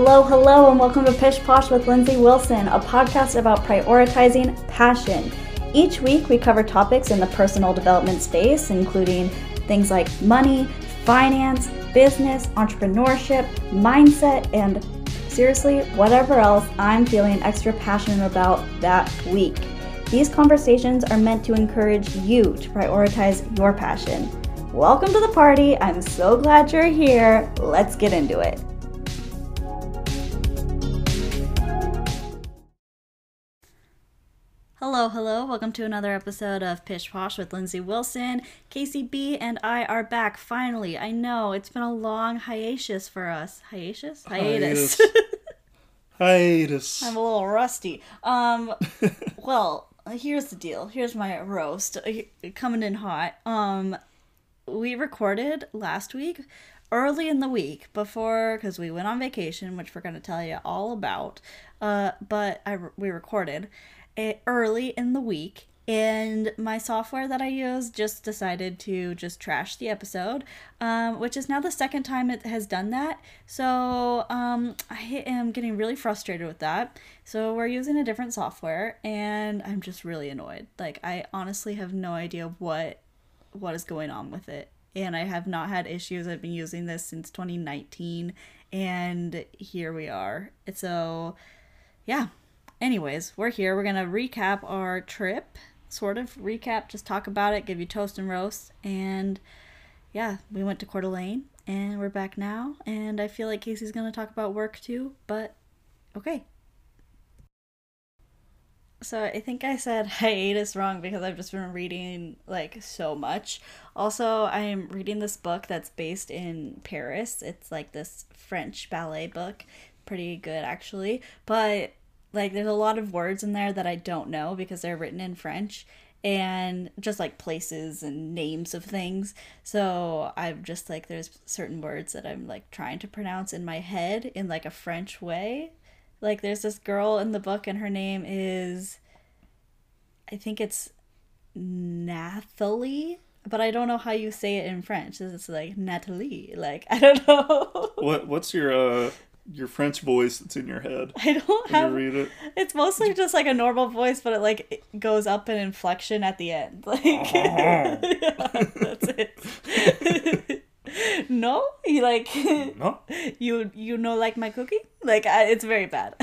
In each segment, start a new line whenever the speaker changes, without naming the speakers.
Hello, hello, and welcome to Pish Posh with Lindsey Wilson, a podcast about prioritizing passion. Each week, we cover topics in the personal development space, including things like money, finance, business, entrepreneurship, mindset, and seriously, whatever else I'm feeling extra passionate about that week. These conversations are meant to encourage you to prioritize your passion. Welcome to the party. I'm so glad you're here. Let's get into it. Hello, hello. Welcome to another episode of Pish Posh with Lindsey Wilson. Casey B and I are back finally. I know it's been a long hiatus for us. Hiatus? Hiatus.
Hiatus.
I'm a little rusty. Um, well, here's the deal. Here's my roast uh, coming in hot. Um, we recorded last week, early in the week before, because we went on vacation, which we're going to tell you all about. Uh, but I we recorded early in the week and my software that I use just decided to just trash the episode, um, which is now the second time it has done that. So um, I am getting really frustrated with that. So we're using a different software, and I'm just really annoyed. Like I honestly have no idea what what is going on with it, and I have not had issues. I've been using this since 2019, and here we are. So yeah anyways, we're here. We're going to recap our trip, sort of recap, just talk about it, give you toast and roast. And yeah, we went to Coeur d'Alene and we're back now. And I feel like Casey's going to talk about work too, but okay. So I think I said hiatus wrong because I've just been reading like so much. Also, I'm reading this book that's based in Paris. It's like this French ballet book. Pretty good actually. But like there's a lot of words in there that I don't know because they're written in French and just like places and names of things. So I'm just like there's certain words that I'm like trying to pronounce in my head in like a French way. Like there's this girl in the book and her name is I think it's Nathalie, but I don't know how you say it in French. It's like Natalie. Like I don't know.
what what's your uh your French voice that's in your head.
I don't have. read it. It's mostly just like a normal voice, but it like it goes up in inflection at the end. Like yeah, oh. that's it. no, you like no. You you know like my cookie? Like I, it's very bad.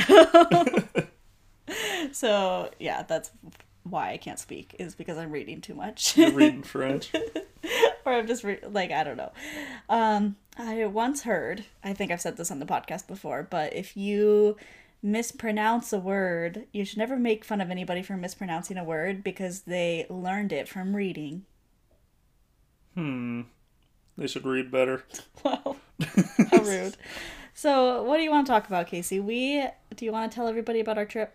so yeah, that's why I can't speak is because I'm reading too much.
You're reading French.
or I'm just re- like I don't know. Um, I once heard, I think I've said this on the podcast before, but if you mispronounce a word, you should never make fun of anybody for mispronouncing a word because they learned it from reading.
Hmm. They should read better.
well, how rude. So, what do you want to talk about, Casey? We do you want to tell everybody about our trip?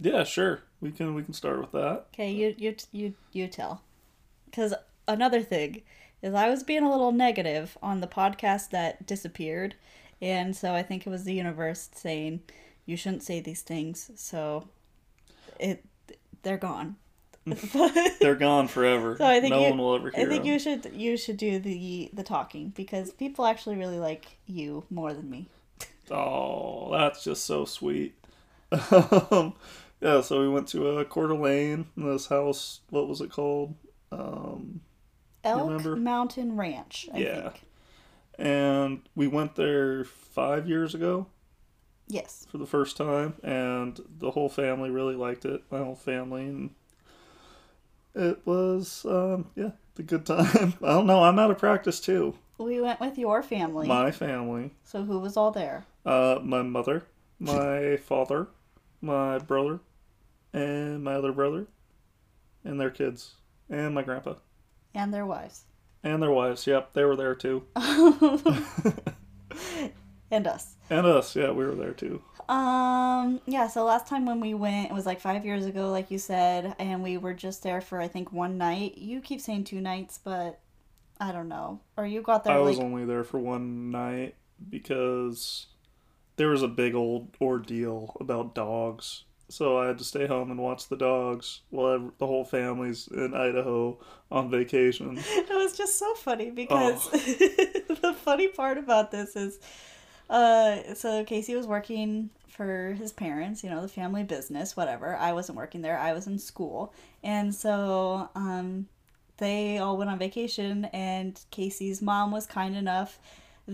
Yeah, sure. We can we can start with that.
Okay, you you you you tell. Cuz another thing is I was being a little negative on the podcast that disappeared, and so I think it was the universe saying you shouldn't say these things. So it they're gone. Mm.
they're gone forever. So I think no
you,
one will ever hear
I think
them.
you should you should do the the talking because people actually really like you more than me.
Oh, that's just so sweet. Um, yeah, so we went to a uh, Coeur d'Alene. This house, what was it called? Um,
Elk Mountain Ranch, I yeah. think.
And we went there five years ago.
Yes.
For the first time, and the whole family really liked it. My whole family, and it was, um, yeah, the good time. I don't know. I'm out of practice too.
We went with your family.
My family.
So who was all there?
Uh, my mother, my father, my brother, and my other brother, and their kids, and my grandpa.
And their wives.
And their wives, yep, they were there too.
and us.
And us, yeah, we were there too.
Um, yeah, so last time when we went, it was like five years ago, like you said, and we were just there for I think one night. You keep saying two nights, but I don't know. Or you got there
I
was
only there for one night because there was a big old ordeal about dogs so I had to stay home and watch the dogs while the whole family's in Idaho on vacation.
It was just so funny because oh. the funny part about this is uh, so Casey was working for his parents, you know, the family business, whatever. I wasn't working there. I was in school. And so um, they all went on vacation, and Casey's mom was kind enough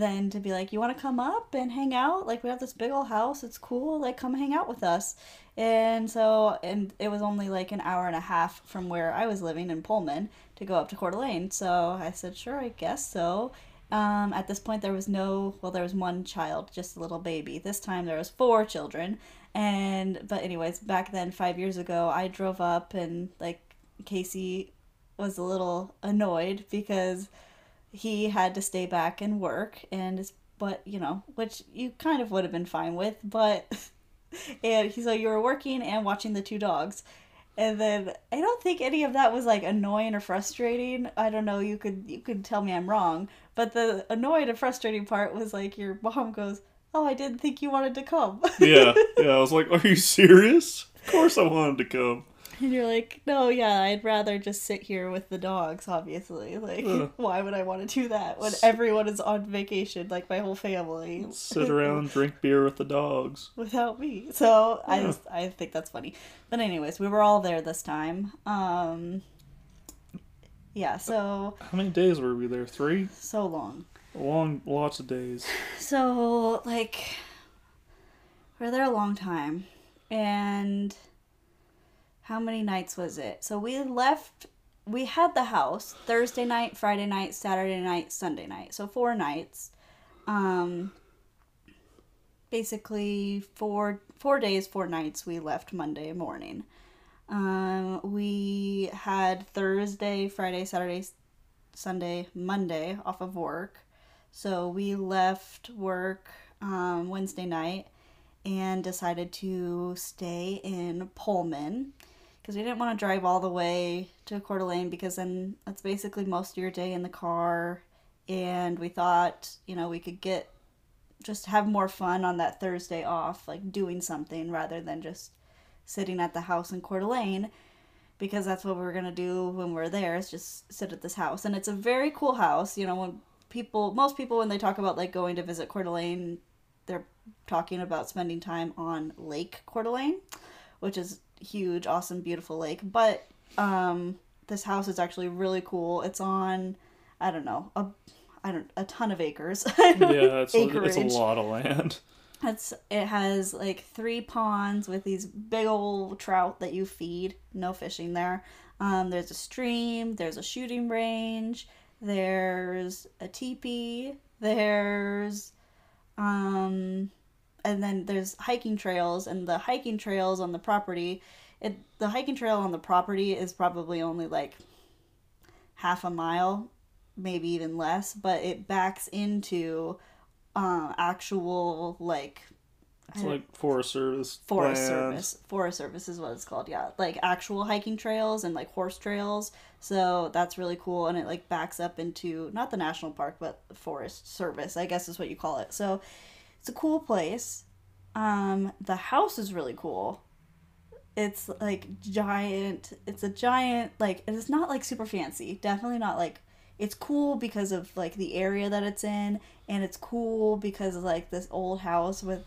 then to be like, You want to come up and hang out? Like, we have this big old house. It's cool. Like, come hang out with us. And so, and it was only like an hour and a half from where I was living in Pullman to go up to Coeur d'Alene. So I said, Sure, I guess so. Um, at this point, there was no, well, there was one child, just a little baby. This time there was four children. And, but, anyways, back then, five years ago, I drove up and, like, Casey was a little annoyed because he had to stay back and work. And, but, you know, which you kind of would have been fine with, but, and he's like, you were working and watching the two dogs. And then I don't think any of that was like annoying or frustrating. I don't know. You could you could tell me I'm wrong, but the annoying and frustrating part was like your mom goes, "Oh, I didn't think you wanted to come."
yeah, yeah. I was like, "Are you serious?" Of course, I wanted to come.
And you're like, no, yeah, I'd rather just sit here with the dogs, obviously. Like, why would I want to do that when everyone is on vacation, like my whole family?
Sit around, drink beer with the dogs.
Without me. So yeah. I just, I think that's funny. But anyways, we were all there this time. Um Yeah, so
How many days were we there? Three?
So long.
Long lots of days.
So like we we're there a long time. And how many nights was it? So we left we had the house Thursday night, Friday night, Saturday night, Sunday night. So four nights. Um basically four four days, four nights we left Monday morning. Um we had Thursday, Friday, Saturday, Sunday, Monday off of work. So we left work um, Wednesday night and decided to stay in Pullman because we didn't want to drive all the way to Coeur d'Alene because then that's basically most of your day in the car. And we thought, you know, we could get just have more fun on that Thursday off, like doing something rather than just sitting at the house in Coeur d'Alene because that's what we are gonna do when we're there is just sit at this house. And it's a very cool house. You know, when people, most people, when they talk about like going to visit Coeur d'Alene, they're talking about spending time on Lake Coeur d'Alene, which is huge, awesome, beautiful lake. But um, this house is actually really cool. It's on, I don't know, a, I don't, a ton of acres.
yeah, it's a, it's a lot of land.
It's it has like three ponds with these big old trout that you feed. No fishing there. Um, there's a stream. There's a shooting range. There's a teepee. There's um and then there's hiking trails and the hiking trails on the property it the hiking trail on the property is probably only like half a mile maybe even less but it backs into uh, actual like
it's like Forest Service.
Forest land. Service. Forest Service is what it's called. Yeah, like actual hiking trails and like horse trails. So that's really cool, and it like backs up into not the national park, but Forest Service, I guess is what you call it. So it's a cool place. Um, the house is really cool. It's like giant. It's a giant like it's not like super fancy. Definitely not like it's cool because of like the area that it's in and it's cool because of like this old house with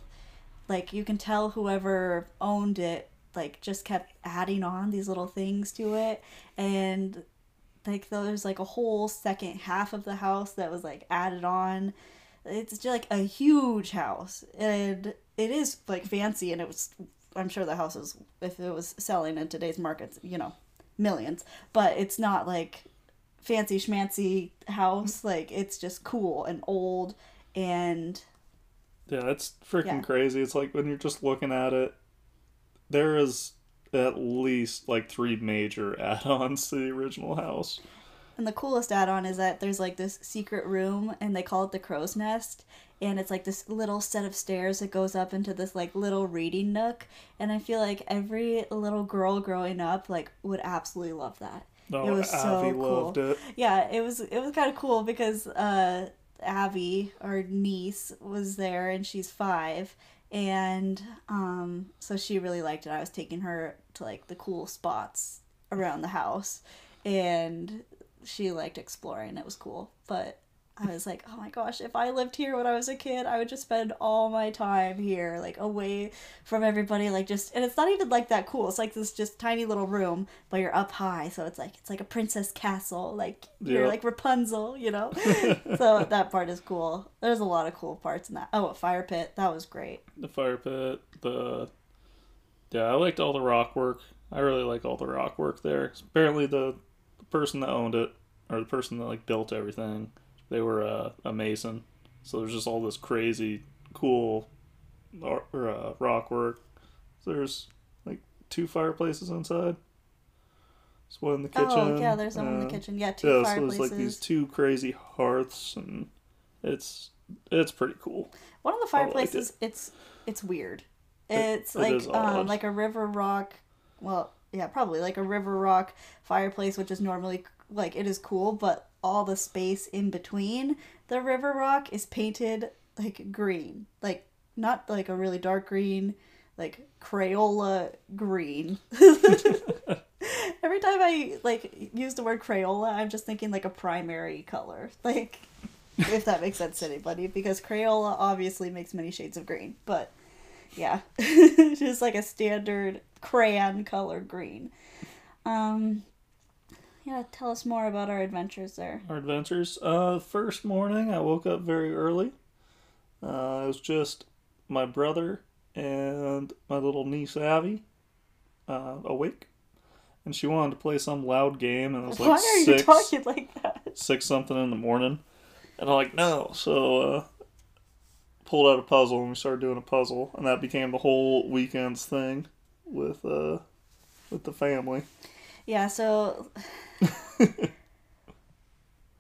like you can tell whoever owned it like just kept adding on these little things to it and like there's like a whole second half of the house that was like added on it's just like a huge house and it is like fancy and it was i'm sure the house is if it was selling in today's markets you know millions but it's not like fancy schmancy house mm. like it's just cool and old and
yeah it's freaking yeah. crazy. It's like when you're just looking at it there is at least like three major add-ons to the original house
and the coolest add-on is that there's like this secret room and they call it the crow's nest and it's like this little set of stairs that goes up into this like little reading nook and I feel like every little girl growing up like would absolutely love that.
Oh, it was Abby so cool. It.
Yeah, it was it was kind of cool because uh Abby, our niece, was there and she's 5 and um so she really liked it. I was taking her to like the cool spots around the house and she liked exploring. It was cool. But I was like, oh my gosh, if I lived here when I was a kid, I would just spend all my time here, like away from everybody, like just, and it's not even like that cool. It's like this just tiny little room, but you're up high, so it's like it's like a princess castle, like you're like Rapunzel, you know. so that part is cool. There's a lot of cool parts in that. Oh, a fire pit, that was great.
the fire pit, the yeah, I liked all the rock work. I really like all the rock work there. Apparently, the person that owned it or the person that like built everything, they were uh, a mason. So there's just all this crazy, cool, or, uh, rock work. So there's like two fireplaces inside. There's one in the kitchen.
oh yeah, there's one in the kitchen. Yeah, two
Yeah, so
fireplaces.
there's like these two crazy hearths, and it's it's pretty cool.
One of the fireplaces, it's it's weird. It's
it
like um like a river rock. Well, yeah, probably like a river rock fireplace, which is normally like it is cool, but all the space in between the river rock is painted like green, like not like a really dark green, like Crayola green. Every time I like use the word Crayola, I'm just thinking like a primary color, like if that makes sense to anybody, because Crayola obviously makes many shades of green, but yeah, just like a standard crayon color green. Um, yeah, tell us more about our adventures there.
our adventures. Uh, first morning, I woke up very early. Uh, it was just my brother and my little niece Abby uh, awake, and she wanted to play some loud game, and it was like
Why are
six,
you talking like that?
six something in the morning, and I'm like, no. So uh, pulled out a puzzle, and we started doing a puzzle, and that became the whole weekend's thing with uh with the family.
Yeah, so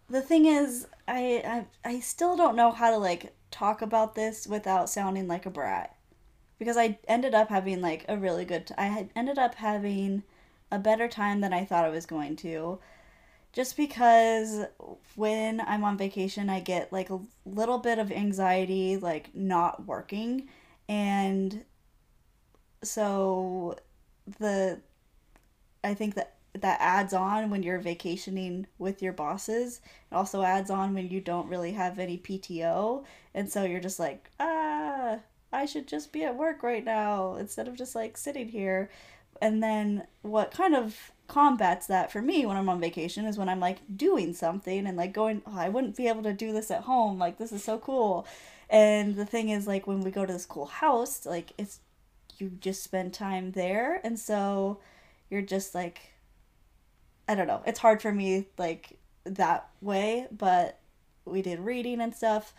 the thing is, I, I I still don't know how to like talk about this without sounding like a brat, because I ended up having like a really good. T- I had ended up having a better time than I thought I was going to, just because when I'm on vacation, I get like a little bit of anxiety, like not working, and so the I think that that adds on when you're vacationing with your bosses. It also adds on when you don't really have any PTO, and so you're just like, ah, I should just be at work right now instead of just like sitting here. And then what kind of combats that for me when I'm on vacation is when I'm like doing something and like going, oh, I wouldn't be able to do this at home. Like this is so cool. And the thing is like when we go to this cool house, like it's you just spend time there and so you're just like I don't know. It's hard for me like that way, but we did reading and stuff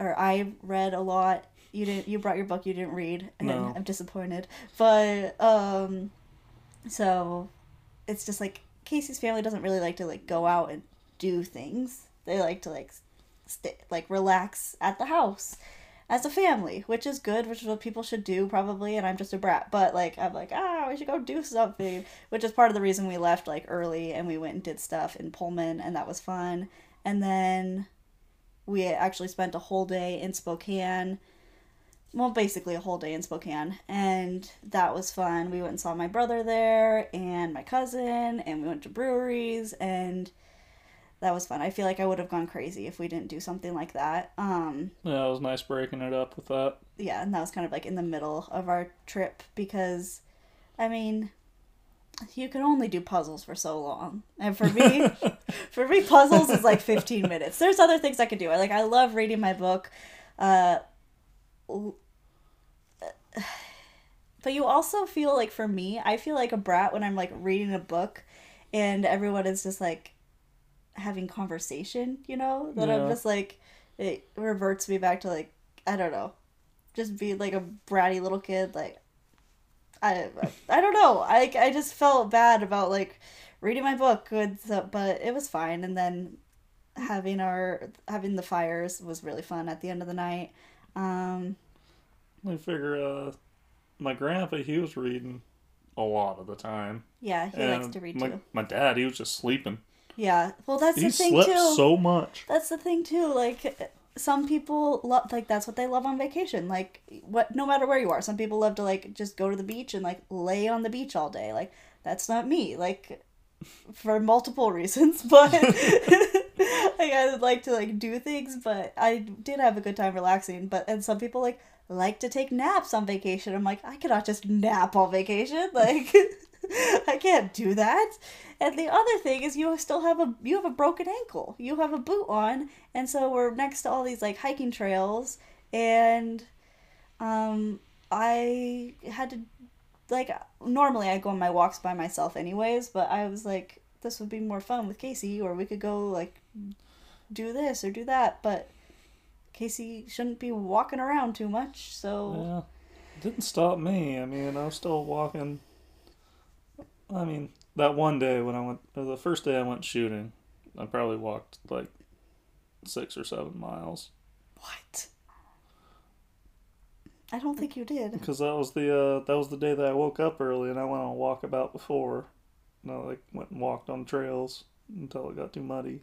or I read a lot. You didn't you brought your book, you didn't read and
No.
I'm disappointed. But um so it's just like Casey's family doesn't really like to like go out and do things. They like to like stay like relax at the house as a family, which is good, which is what people should do probably. And I'm just a brat, but like I'm like ah, we should go do something, which is part of the reason we left like early and we went and did stuff in Pullman, and that was fun. And then we actually spent a whole day in Spokane. Well, basically a whole day in Spokane, and that was fun. We went and saw my brother there and my cousin, and we went to breweries, and that was fun. I feel like I would have gone crazy if we didn't do something like that. Um,
Yeah, it was nice breaking it up with that.
yeah, and that was kind of like in the middle of our trip because, I mean, you can only do puzzles for so long, and for me, for me, puzzles is like fifteen minutes. There's other things I could do. I like I love reading my book, uh, but you also feel like for me, I feel like a brat when I'm like reading a book, and everyone is just like having conversation. You know that I'm just like it reverts me back to like I don't know, just being like a bratty little kid. Like I I don't know. I I just felt bad about like reading my book, but it was fine. And then having our having the fires was really fun at the end of the night. Um,
I figure uh, my grandpa, he was reading a lot of the time.
yeah, he likes to read
my,
too.
My dad, he was just sleeping.
Yeah, well, that's
he
the thing
slept
too.
so much.
That's the thing too. Like some people love like that's what they love on vacation. Like what no matter where you are, some people love to like just go to the beach and like lay on the beach all day. Like that's not me. Like for multiple reasons, but like I would like to like do things, but I did have a good time relaxing. But and some people like like to take naps on vacation. I'm like, I cannot just nap on vacation. Like I can't do that. And the other thing is you still have a you have a broken ankle. You have a boot on, and so we're next to all these like hiking trails and um I had to like normally I go on my walks by myself anyways, but I was like this would be more fun with Casey or we could go like do this or do that, but Casey shouldn't be walking around too much, so
Yeah. Didn't stop me. I mean, I was still walking. I mean, that one day when I went, the first day I went shooting, I probably walked like six or seven miles
what? I don't think you did.
because that was the uh, that was the day that I woke up early and I went on a walkabout before. And I like went and walked on trails until it got too muddy.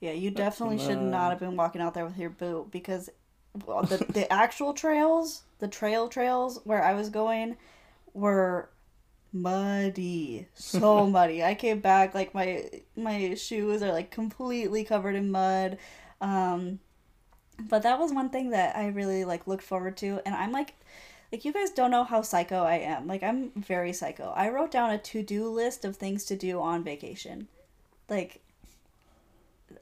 Yeah, you definitely should not have been walking out there with your boot because the the actual trails, the trail trails where I was going, were muddy, so muddy. I came back like my my shoes are like completely covered in mud. Um, but that was one thing that I really like looked forward to, and I'm like. Like you guys don't know how psycho I am. Like I'm very psycho. I wrote down a to-do list of things to do on vacation. Like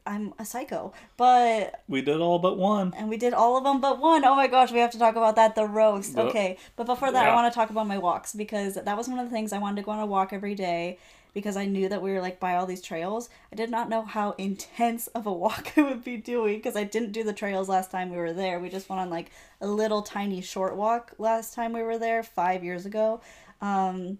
I'm a psycho. But
We did all but one.
and we did all of them but one. Oh my gosh, we have to talk about that the roast.
Yep.
Okay, but before that, I want to talk about my walks because that was one of the things I wanted to go on a walk every day because I knew that we were like by all these trails. I did not know how intense of a walk I would be doing because I didn't do the trails last time we were there. We just went on like a little tiny short walk last time we were there 5 years ago. Um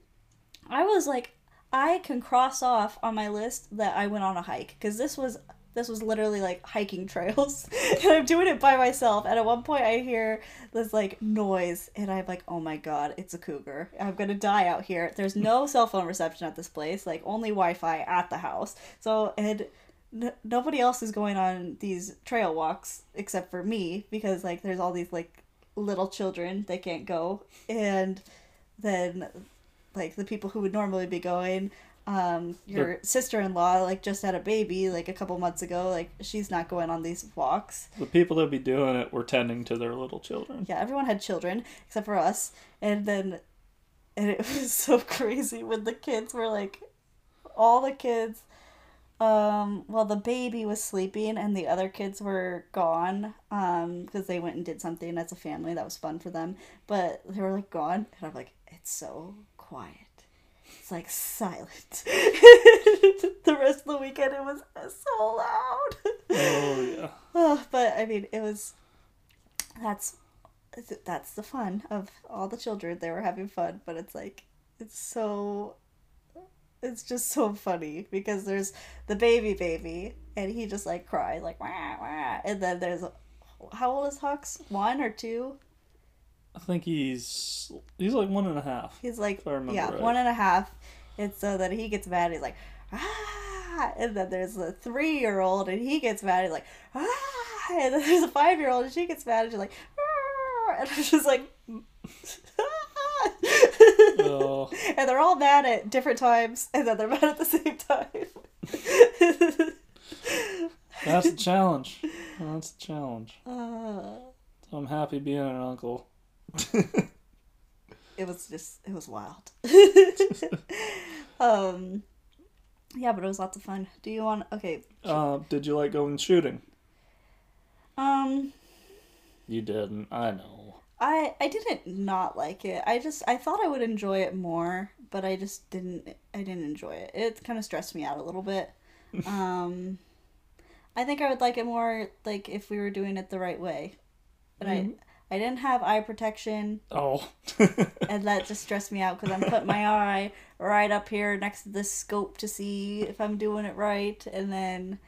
I was like I can cross off on my list that I went on a hike because this was this was literally like hiking trails. And i'm doing it by myself. And at one point i hear this like noise. And i'm like oh my god it's a cougar. I'm gonna die out here. There's no cell phone reception at this place. Like only wi-fi at the house. So and n- nobody else is going on these trail walks except for me because like there's all these like little children. They can't go. And then like the people who would normally be going um your sister-in-law like just had a baby like a couple months ago like she's not going on these walks.
The people that be doing it were tending to their little children.
yeah everyone had children except for us. And then and it was so crazy when the kids were like all the kids um well the baby was sleeping and the other kids were gone um because they went and did something as a family that was fun for them. But they were like gone. And i'm like it's so quiet like silent the rest of the weekend it was so loud
Oh yeah.
Oh, but I mean, it was. That's that's the fun of all the children. They were having fun, but it's like it's so. It's just so funny because there's the baby baby, and he just like cries like wah wah, and then there's how old is Hux? One or two?
I think he's he's like one and a half.
He's like
If I remember
yeah,
right.
one and a half. And so then he gets mad. He's like ah, and then there's a three year old, and he gets mad. He's like ah, and then there's a five year old, and she gets mad, and she's like ah, and it's just like.
Oh.
and they're all mad at different times, and then they're mad at the same time.
That's a challenge. That's a challenge.
uh,
So I'm happy being an uncle.
It was just it was wild. um, yeah, but it was lots of fun. Do you want? Okay.
Uh, did you like going shooting?
Um,
You didn't. I know.
I I didn't not like it. I just I thought I would enjoy it more, but I just didn't. I didn't enjoy it. It kind of stressed me out a little bit. Um, I think I would like it more like if we were doing it the right way, but
Mhm.
I I didn't have eye protection,
Oh.
and that just stressed me out because I'm putting my eye right up here next to this scope to see if I'm doing it right, and then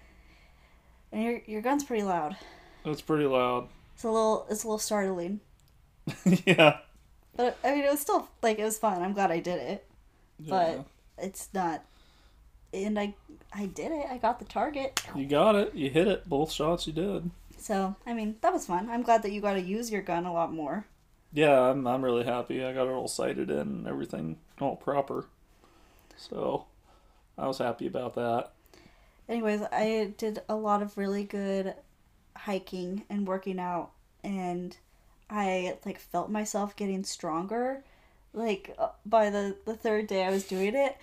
and your your gun's pretty loud.
It's pretty loud.
It's a little it's a little startling.
yeah.
But I mean, it was still like it was fun. I'm glad I did it,
Yeah.
but it's not. And I, I did it. I got the target.
You got it. You hit it. Both shots you did.
So I mean, that was fun. I'm glad that you got to use your gun a lot more.
Yeah, I'm, I'm really happy. I got it all sighted in and everything all proper. So I was happy about that.
anyways, I did a lot of really good hiking and working out, and I like felt myself getting stronger. Like uh, by the the third day I was doing it,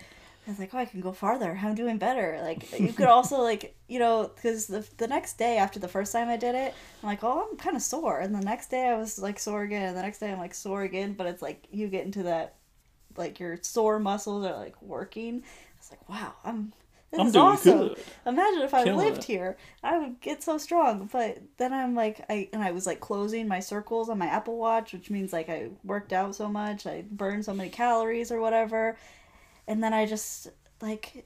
I was like, oh, I can go farther. I'm doing better. Like you could also like you know because the the next day after the first time I did it, I'm like, oh, I'm kind of sore, and the next day I was like sore again, and the next day I'm like sore again. But it's like you get into that like your sore muscles are like working. It's like wow, I'm this
I'm
is
doing
awesome.
good.
Imagine if I
Killing
lived
it.
here, I would get so strong. But then I'm like, I and I was like closing my circles on my Apple Watch, which means like I worked out so much, I burned so many calories or whatever, and then I just like,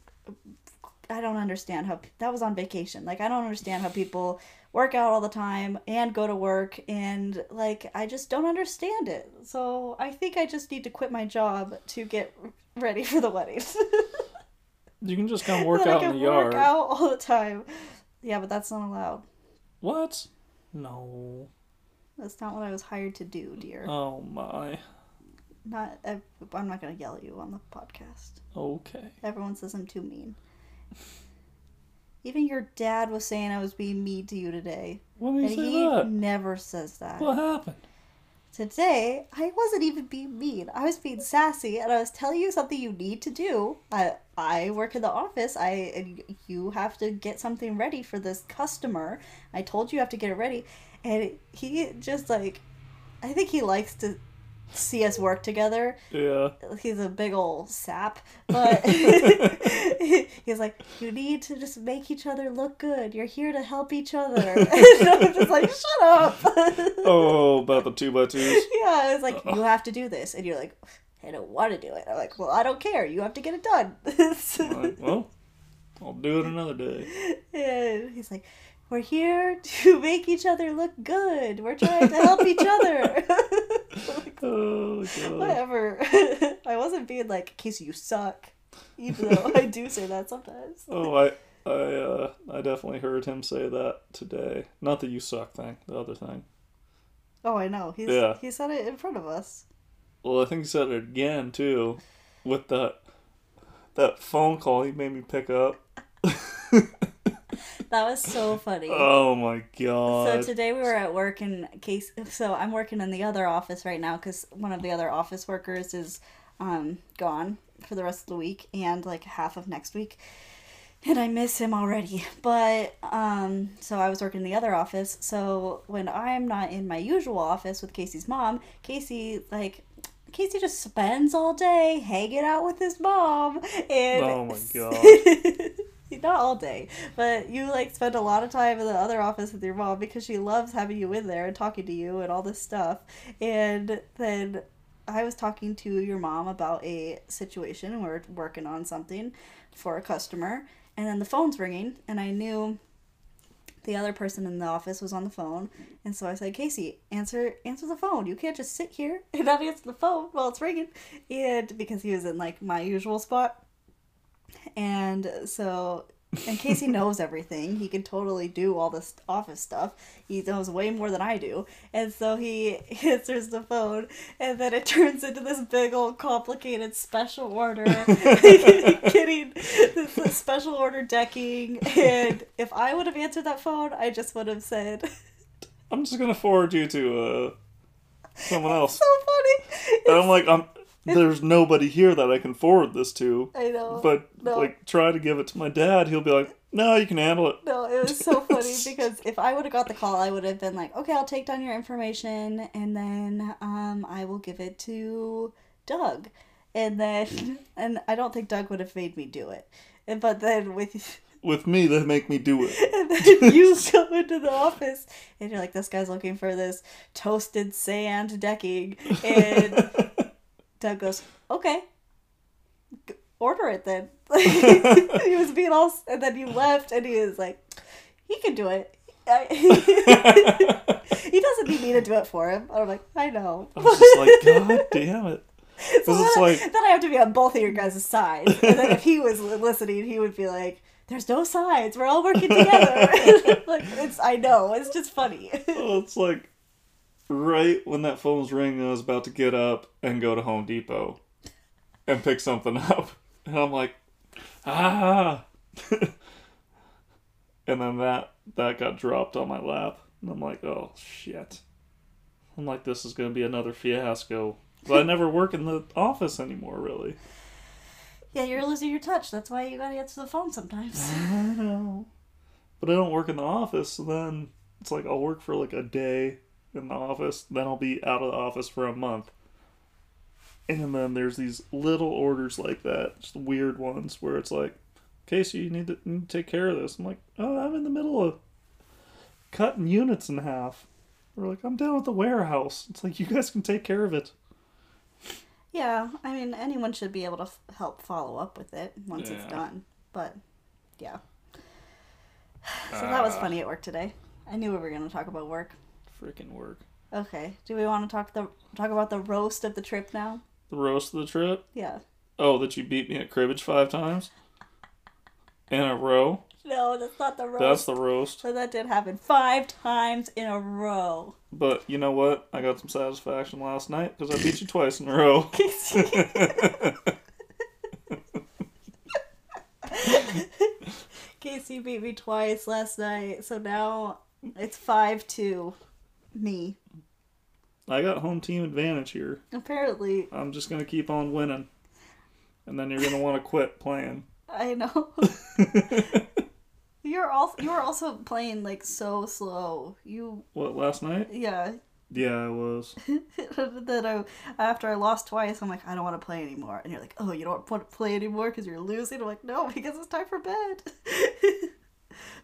I don't understand how that was on vacation. Like I don't understand how people work out all the time and go to work and like I just don't understand it. So I think I just need to quit my job to get ready for the wedding.
You can just come work out in the yard.
Work out all the time. Yeah, but that's not allowed.
What? No.
That's not what I was hired to do, dear.
Oh my.
Not. I'm not gonna yell at you on the podcast.
Okay.
Everyone says I'm too mean. Even your dad was saying I was being mean to you today, and
you say
he
that?
never says that.
What happened?
Today, I wasn't even being mean. I was being sassy, and I was telling you something you need to do. I I work in the office. I and you have to get something ready for this customer. I told you you have to get it ready, and he just like, I think he likes to see us work together.
Yeah.
He's a big old sap, but he's like, you need to just make each other look good. You're here to help each other. and I'm just like, shut up.
Oh, about the two by twos.
Yeah, it's like uh-uh. you have to do this, and you're like, I don't want to do it. I'm like, well, I don't care. You have to get it done.
Like, well, I'll do it another day.
and he's like, we're here to make each other look good. We're trying to help each other.
Oh god.
Whatever. I wasn't being like, Casey, you suck. Even though I do say that sometimes.
Oh, I, I, uh, I definitely heard him say that today. Not the you suck thing, the other thing.
Oh, I know. He's
Yeah.
he said it in front of us.
Well, I think he said it again too, with that that phone call he made me pick up.
That was so funny.
Oh my god.
So today we were at work in case. So I'm working in the other office right now because one of the other office workers is um, gone for the rest of the week and like half of next week, and I miss him already. But um, so I was working in the other office. So when I'm not in my usual office with Casey's mom, Casey like. Casey just spends all day hanging out with his mom and
Oh my God.
not all day, but you like spend a lot of time in the other office with your mom because she loves having you in there and talking to you and all this stuff. And then I was talking to your mom about a situation we're working on something for a customer, and then the phone's ringing, and I knew the other person in the office was on the phone, and so I said, "Casey, answer answer the phone. You can't just sit here and not answer the phone while it's ringing." And because he was in like my usual spot, and so and Casey knows everything. He can totally do all this office stuff. He knows way more than I do. And so he answers the phone, and then it turns into this big old complicated special order, getting this special order decking. And if I would have answered that phone, I just would have said,
I'm just gonna forward you to uh someone else.
"So funny."
And I'm like, I'm there's nobody here that I can forward this to.
I know.
But
No.
like try to give it to my dad, he'll be like, No, you can handle it.
No, it was so funny because if I would have got the call, I would have been like, okay, I'll take down your information and then um, I will give it to Doug. And then, and I don't think Doug would have made me do it. And, but then with,
With me, they make me do it.
and then you come into the office and you're like, this guy's looking for this toasted sand decking. And Doug goes, okay, G- order it then. he was being all, and then you left, and he was like, he can do it. He doesn't need me to do it for him. And I'm like, I know.
I was just like, God damn it.
So then,
like,
then I have to be on both of your guys' sides. And then if he was listening, he would be like, "There's no sides. We're all working together." like it's, I know. It's just funny.
oh, it's like right when that phone's ringing, I was about to get up and go to Home Depot and pick something up. And I'm like, ah. and then that that got dropped on my lap, and I'm like, oh shit. I'm like, this is gonna be another fiasco. But I never work in the office anymore, really.
Yeah, you're losing your touch. That's why you gotta answer the phone sometimes.
I know. But I don't work in the office, so then it's like I'll work for like a day in the office, then I'll be out of the office for a month. And then there's these little orders like that, just weird ones where it's like, Casey, you need to, you need to take care of this. I'm like, oh, I'm in the middle of cutting units in half. We're like, I'm down at the warehouse. It's like, you guys can take care of it.
Yeah, I mean, anyone should be able to f- help follow up with it once it's done. But, yeah. So that was
Ah.
funny at work today. I knew we were going to talk about work.
Freaking work.
Okay. Do we want to talk the talk about the roast of the trip now?
The roast of the trip?
Yeah.
Oh, that you beat me at cribbage five times? In a row?
No, that's not the roast.
That's the roast.
So that did happen five times in a row.
But you know what? I got some satisfaction last night because I beat you twice in a row.
Casey beat me twice last night, so now it's five to me.
I got home team advantage here.
Apparently,
I'm just gonna keep on winning, and then you're gonna want to quit playing.
I know. You're also you were also playing like so slow. You
What last night?
yeah.
Yeah, I was.
then I after I lost twice, I'm like I don't want to play anymore. And you're like, oh, you don't want to play anymore because you're losing. I'm like, no, because it's time for bed.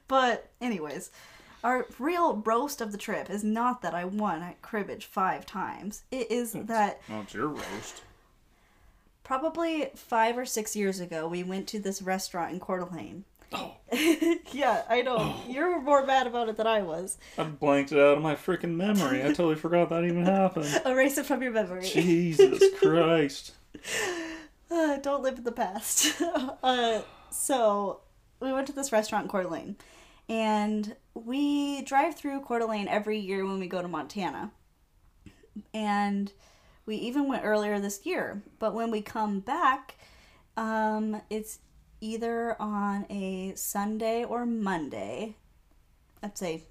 but anyways, our real roast of the trip is not that I won at cribbage five times. It is that
Oh, it's your roast.
probably five or six years ago we went to this restaurant in Coeur d'Alene.
Oh,
yeah, I know. You're more mad about it than I was.
I blanked it out of my freaking memory. I totally forgot that even happened.
Erase it from your memory.
Jesus Christ.
Uh, don't live in the past. uh, so we went to this restaurant in Coeur d'Alene, and we drive through Coeur d'Alene every year when we go to Montana. And we even went earlier this year, but when we come back, um, it's either on a Sunday or Monday. I'd say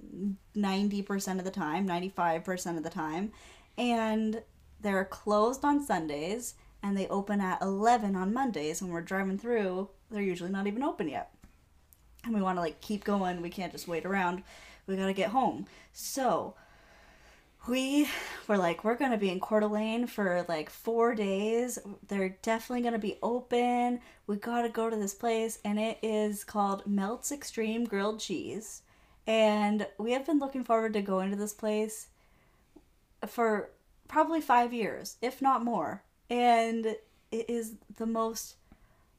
90% of the time, 95% of the time. And they're closed on Sundays and they open at 11 on Mondays. When we're driving through, they're usually not even open yet. And we want to like keep going. We can't just wait around. We got to get home. So we were like, we're going to be in Coeur d'Alene for like four days. They're definitely going to be open. We got to go to this place. And it is called Meltz Extreme Grilled Cheese. And we have been looking forward to going to this place for probably five years, if not more. And it is the most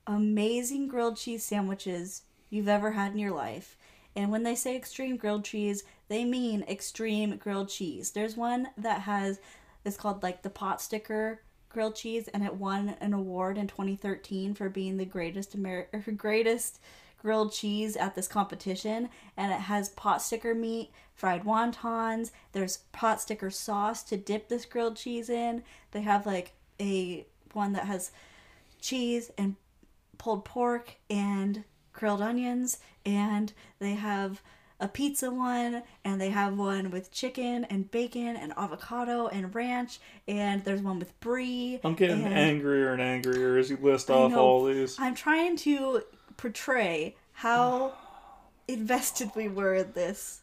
amazing grilled cheese sandwiches you've ever had in your life. And when they say extreme grilled cheese, they mean extreme grilled cheese. There's one that has, it's called like the pot sticker grilled cheese, and it won an award in 2013 for being the greatest Amer- greatest grilled cheese at this competition. And it has pot sticker meat, fried wontons. There's pot sticker sauce to dip this grilled cheese in. They have like a one that has cheese and pulled pork and grilled onions and they have a pizza one and they have one with chicken and bacon and avocado and ranch and there's one with brie
I'm getting
and
angrier and angrier as you list off
know.
all these.
i'm trying to portray how invested we were in this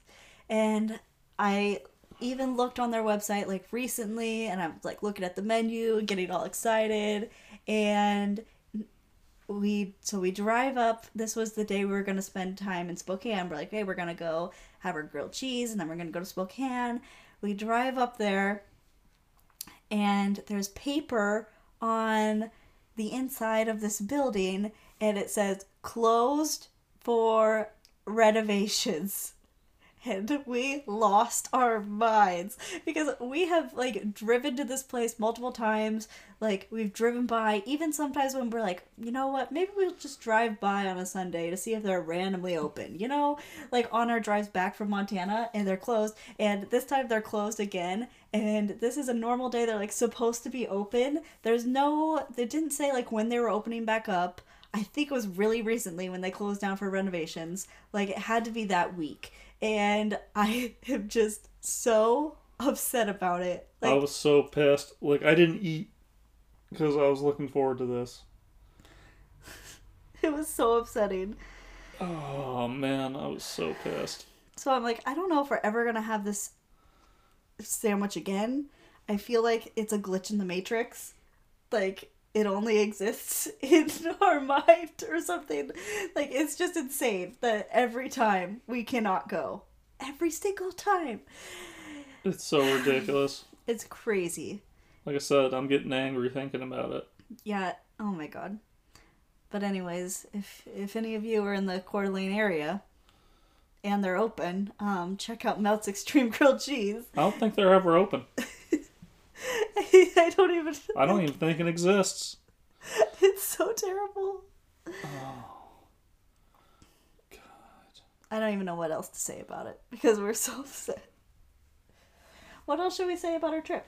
and i even looked on their website like recently and I'm like looking at the menu getting all excited and we so we drive up. This was the day we were to spend time in spokane. We're like hey we're to go have our grilled cheese and then we're to go to spokane. We drive up there and there's paper on the inside of this building and it says closed for renovations and we lost our minds. Because we have like driven to this place multiple times. Like we've driven by. Even sometimes when we're like you know what? Maybe we'll just drive by on a sunday to see if they're randomly open you know? Like on our drives back from montana and they're closed. And this time they're closed again. And this is a normal day. They're like supposed to be open. There's no they didn't say like when they were opening back up. I think it was really recently when they closed down for renovations. Like it had to be that week. And I am just so upset about it. Like
I was so pissed. Like I didn't eat because I was looking forward to this.
it was so upsetting.
Oh man, I was so pissed.
So I'm like, I don't know if we're ever gonna have this sandwich again. I feel like it's a glitch in the matrix. Like it only exists in our mind or something. Like it's just insane that every time we cannot go. Every single time.
It's so ridiculous.
It's crazy.
Like I said, I'm getting angry thinking about it.
Yeah. Oh my god. But anyways, if if any of you are in the Coeur d'Alene area and they're open, um, check out Meltz Extreme Grilled Cheese.
I don't think they're ever open.
I don't even.
I don't even think it exists.
It's so terrible.
Oh, God.
I don't even know what else to say about it because we're so upset. What else should we say about our trip?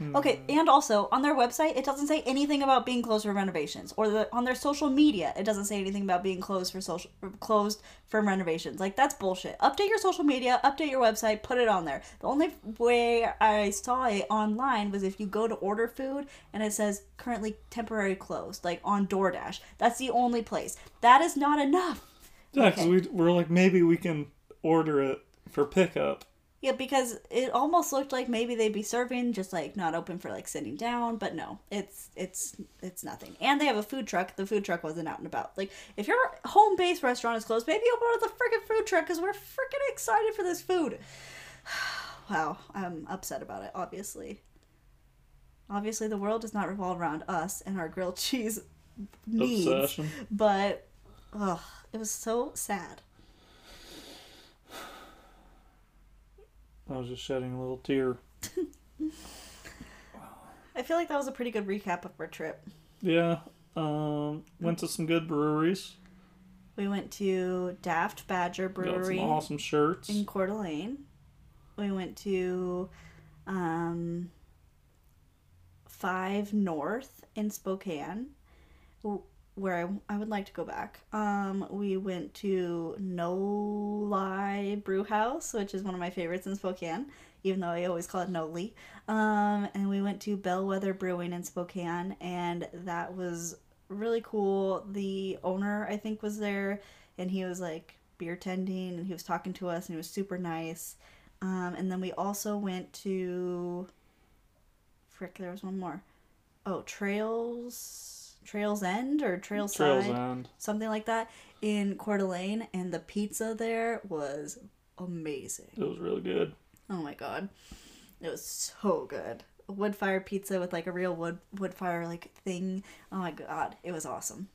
Okay, and also on their website, it doesn't say anything about being closed for renovations, or the, on their social media, it doesn't say anything about being closed for social closed for renovations. Like that's bullshit. Update your social media, update your website, put it on there. The only way I saw it online was if you go to order food and it says currently temporary closed, like on DoorDash. That's the only place. That is not enough.
Yeah, because
Okay.
we we're like maybe we can order it for pickup.
Yeah, because it almost looked like maybe they'd be serving, just like not open for like sitting down, but no, it's it's it's nothing. And they have a food truck. The food truck wasn't out and about. Like if your home base restaurant is closed, maybe you'll go the freaking food truck because we're freaking excited for this food. wow, I'm upset about it. Obviously, obviously the world does not revolve around us and our grilled cheese needs,
Obsession.
but ugh, it was so sad.
I was just shedding a little tear.
I feel like that was a pretty good recap of our trip.
Yeah. Um, went to some good breweries.
We went to Daft Badger Brewery.
Got some awesome shirts.
in Coeur d'Alene. We went to um, Five North in Spokane, where I, I would like to go back. Um, we went to No-Li Brew House, which is one of my favorites in Spokane, even though I always call it No Lee. Um, and we went to Bellwether Brewing in Spokane, and that was really cool. The owner, I think, was there, and he was like beer tending, and he was talking to us, and he was super nice. Um, and then we also went to. Frick, there was one more. Oh, Trails. Trails End or Trails
Trails
Side,
End.
something like that, in Coeur d'Alene, and the pizza there was amazing.
It was really good.
Oh my god, it was so good. A wood fire pizza with like a real wood wood fire like thing. Oh my god, it was awesome.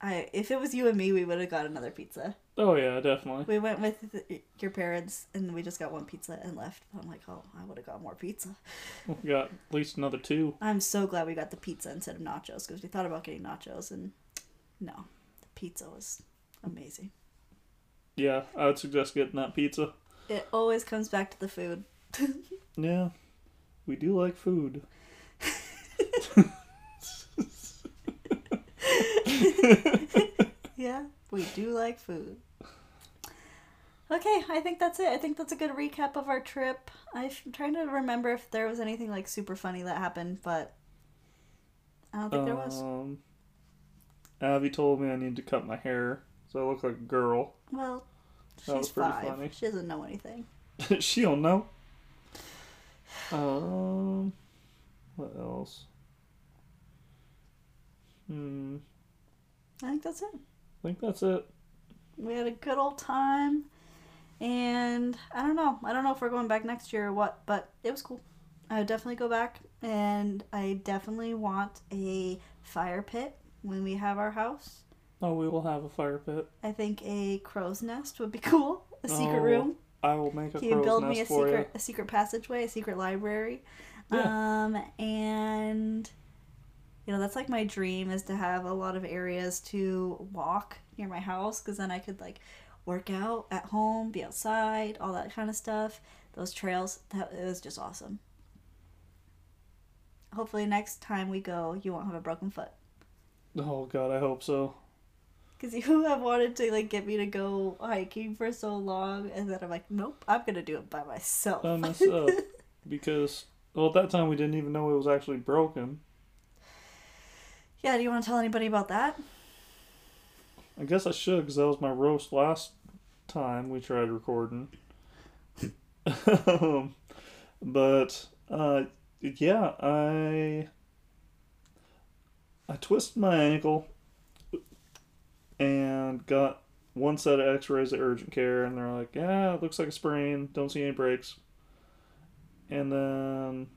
I if it was you and me, we would have got another pizza.
Oh yeah, definitely.
We went with th- your parents and we just got one pizza and left. I'm like, oh, I would have got more pizza.
We got at least another two.
I'm so glad we got the pizza instead of nachos because we thought about getting nachos and no, the pizza was amazing.
Yeah, I would suggest getting that pizza.
It always comes back to the food.
Yeah, we do like food.
Yeah, we do like food. Okay, I think that's it. I think that's a good recap of our trip. I'm trying to remember if there was anything like super funny that happened, but I don't think there was.
Um, Abby told me I need to cut my hair so I look like a girl.
Well,
that was
she's
pretty
five.
funny.
She doesn't know anything.
she don't know. Um, what else? Hmm,
I think that's it.
I think that's it.
We had a good old time, and I don't know. I don't know if we're going back next year or what, but it was cool. I would definitely go back, and I definitely want a fire pit when we have our house.
Oh, we will have a fire pit.
I think a crow's nest would be cool. A secret
Oh,
room.
I will make a
Can you build me a secret a secret passageway, a secret library? Um and you know, that's like my dream is to have a lot of areas to walk near my house cuz then I could like work out at home, be outside, all that kind of stuff. Those trails, that it was just awesome. Hopefully next time we go, you won't have a broken foot.
Oh God, I hope so.
Because you have wanted to like get me to go hiking for so long, and then I'm like, nope, I'm gonna do it by myself.
By myself. because well, at that time we didn't even know it was actually broken.
Yeah, do you want to tell anybody about that?
I guess I should because that was my roast last time we tried recording. um, but uh, yeah, I I twisted my ankle and got one set of X-rays at urgent care, and they're like, "Yeah, it looks like a sprain. Don't see any breaks." And then,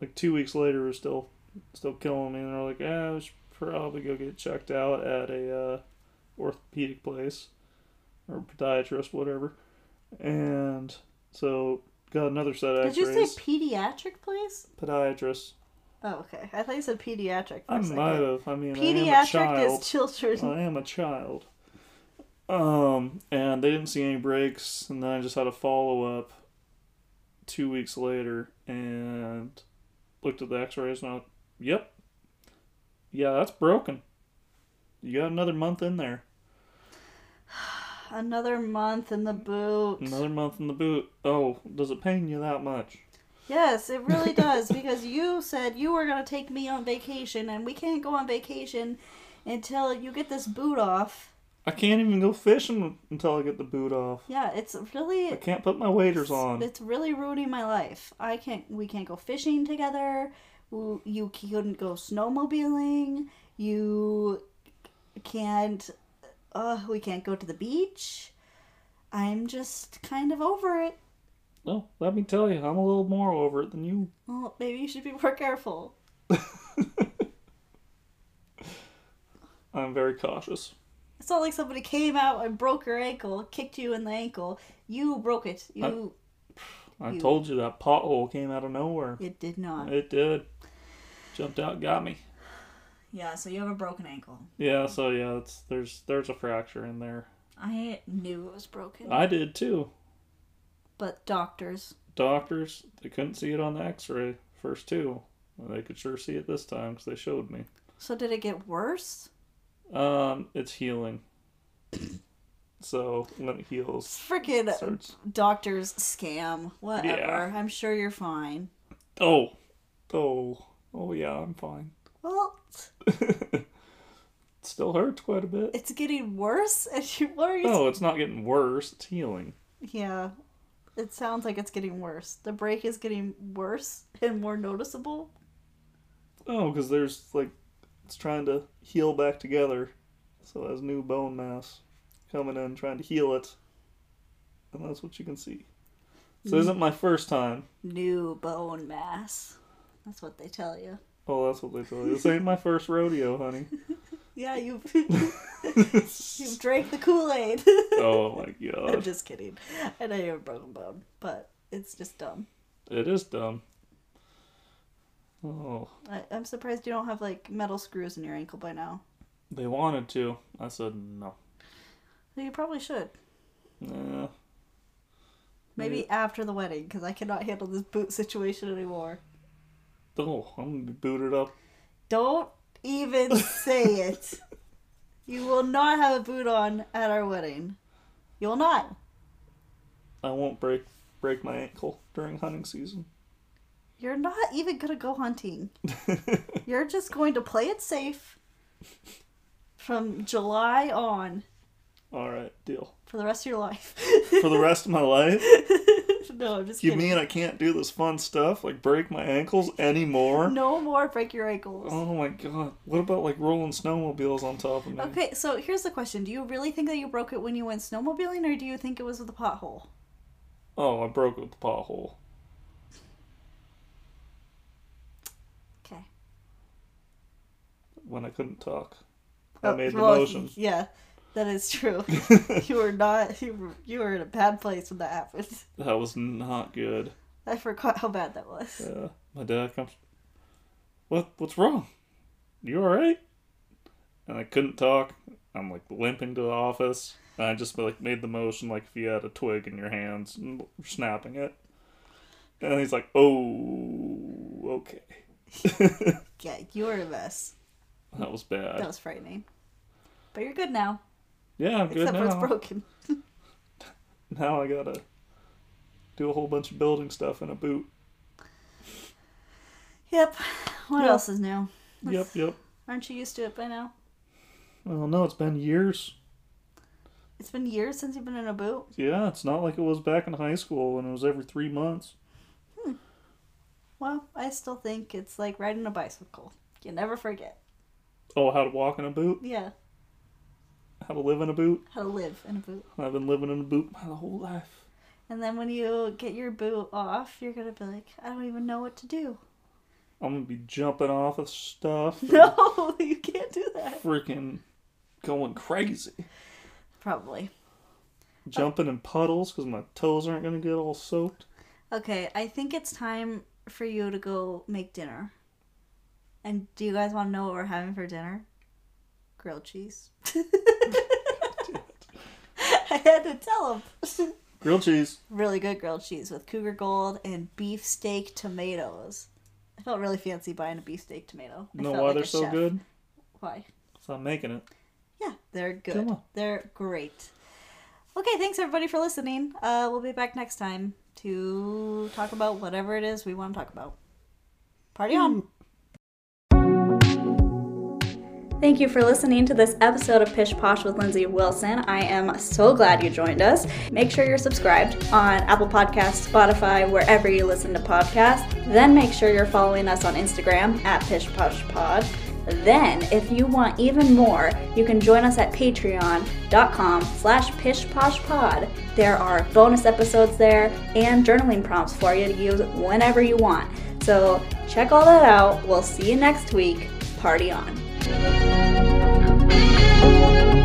like two weeks later, was still still killing me, and they're like, "Yeah, we should probably go get checked out at a uh, orthopedic place or podiatrist, whatever." And so got another set of
Did you say pediatric place?
podiatrist?
Oh, okay. I thought you said pediatric. For
I might have. I mean, I
Pediatric
child.
is children.
I am a child. Um, and they didn't see any breaks, and then I just had a follow up two weeks later and looked at the x rays and I Yep. Yeah, that's broken. You got another month in there.
Another month in the boot.
Another month in the boot. Oh, does it pain you that much?
Yes, it really does because you said you were going to take me on vacation and we can't go on vacation until you get this boot off.
I can't even go fishing until I get the boot off.
Yeah, it's really
I can't put my waders on.
It's really ruining my life. I can't. We can't go fishing together. You you couldn't go snowmobiling. You can't. Uh, we can't go to the beach. I'm just kind of over it.
Well, let me tell you, I'm a little more over it than you.
Well, maybe you should be more careful.
I'm very cautious.
It's not like somebody came out and broke your ankle, kicked you in the ankle. You broke it. You.
I
You-
told you that pothole came out of nowhere.
It did not.
It did. Jumped out, got me.
Yeah. So you have a broken ankle.
Yeah, so yeah, it's there's there's a fracture in there.
I knew it was broken,
I did too.
but doctors.
Doctors, they couldn't see it on the X-ray first two. They could sure see it this time because they showed me.
So did it get worse?
Um, it's healing. so when it heals,
It's freaking doctors scam. Whatever.
Yeah.
I'm sure you're fine.
Oh, oh, oh yeah, I'm fine.
Well,
it still hurts quite a bit.
it's getting worse, and you what you?
No, it's not getting worse. It's healing.
Yeah, it sounds like it's getting worse. The break is getting worse and more noticeable.
Oh, because there's like it's trying to heal back together, so it has new bone mass coming in, trying to heal it, and that's what you can see. So this isn't my first time.
New bone mass. That's what they tell you.
Oh, that's what they tell you. This ain't my first rodeo, honey.
Yeah, you you drank the Kool Aid.
oh my god!
I'm just kidding. I know you have a broken bone, but it's just dumb.
it is dumb. Oh,
I, I'm surprised you don't have like metal screws in your ankle by now.
they wanted to. I said no.
You probably should.
Nah.
Maybe after the wedding, because I cannot handle this boot situation anymore.
Oh, I'm gonna be booted up.
Don't even say it. You will not have a boot on at our wedding. You will not.
I won't break break my ankle during hunting season.
You're not even gonna go hunting. You're just going to play it safe from July on
All right, deal.
for the rest of your life.
For the rest of my life.
no, I'm just
You
kidding.
mean I can't do this fun stuff like break my ankles anymore?
No more break your ankles.
Oh my god. What about like rolling snowmobiles on top of me?
Okay, so here's the question: Do you really think that you broke it when you went snowmobiling, or do you think it was with a pothole?
Oh, I broke it with the pothole.
Okay.
when I couldn't talk. I
Oh,
made the
well,
motion.
Yeah, that is true. you were not. You were, you were in a bad place when that happened.
That was not good.
I forgot how bad that was.
Yeah. My dad comes. What? What's wrong? You all right? And I couldn't talk. I'm like limping to the office. And I just like made the motion like if you had a twig in your hands and snapping it. And he's like, "Oh, okay."
Yeah, you were a mess.
That was bad.
That was frightening. But you're good now.
Yeah, I'm good
except for it's broken.
Now I gotta do a whole bunch of building stuff in a boot.
Yep. What
Yeah.
else is new?
Yep, yep.
Aren't you used to it by now?
Well, no, it's been years.
It's been years since you've been in a boot.
Yeah, it's not like it was back in high school when it was every three months. Hmm.
Well, I still think it's like riding a bicycle. You never forget.
Oh, how to walk in a boot?
Yeah,
How to live in a boot?
how to live in a boot.
I've been living in a boot my whole life.
And then when you get your boot off, you're gonna be like, I don't even know what to do.
I'm gonna be jumping off of stuff.
No, you can't do that.
Freaking going crazy.
Probably.
Jumping in puddles because my toes aren't gonna get all soaked.
Okay, I think it's time for you to go make dinner. And do you guys want to know what we're having for dinner? Grilled cheese. I had to tell them.
Grilled cheese.
really good grilled cheese with Cougar Gold and beefsteak tomatoes. I felt really fancy buying a beefsteak tomato. I
You know why
like
they're so
chef.
good?
Why?
So I'm making it.
Yeah, they're good.
Come on.
They're great. Okay, thanks everybody for listening. Uh, we'll be back next time to talk about whatever it is we want to talk about. Party on! Thank you for listening to this episode of Pish Posh with Lindsey Wilson. I am so glad you joined us. Make sure you're subscribed on Apple Podcasts, Spotify, wherever you listen to podcasts. Then make sure you're following us on Instagram at Pish Posh Pod. Then, if you want even more, you can join us at patreon.com slash pishposhpod. There are bonus episodes there and journaling prompts for you to use whenever you want. So check all that out. We'll see you next week. Party on. Thank you.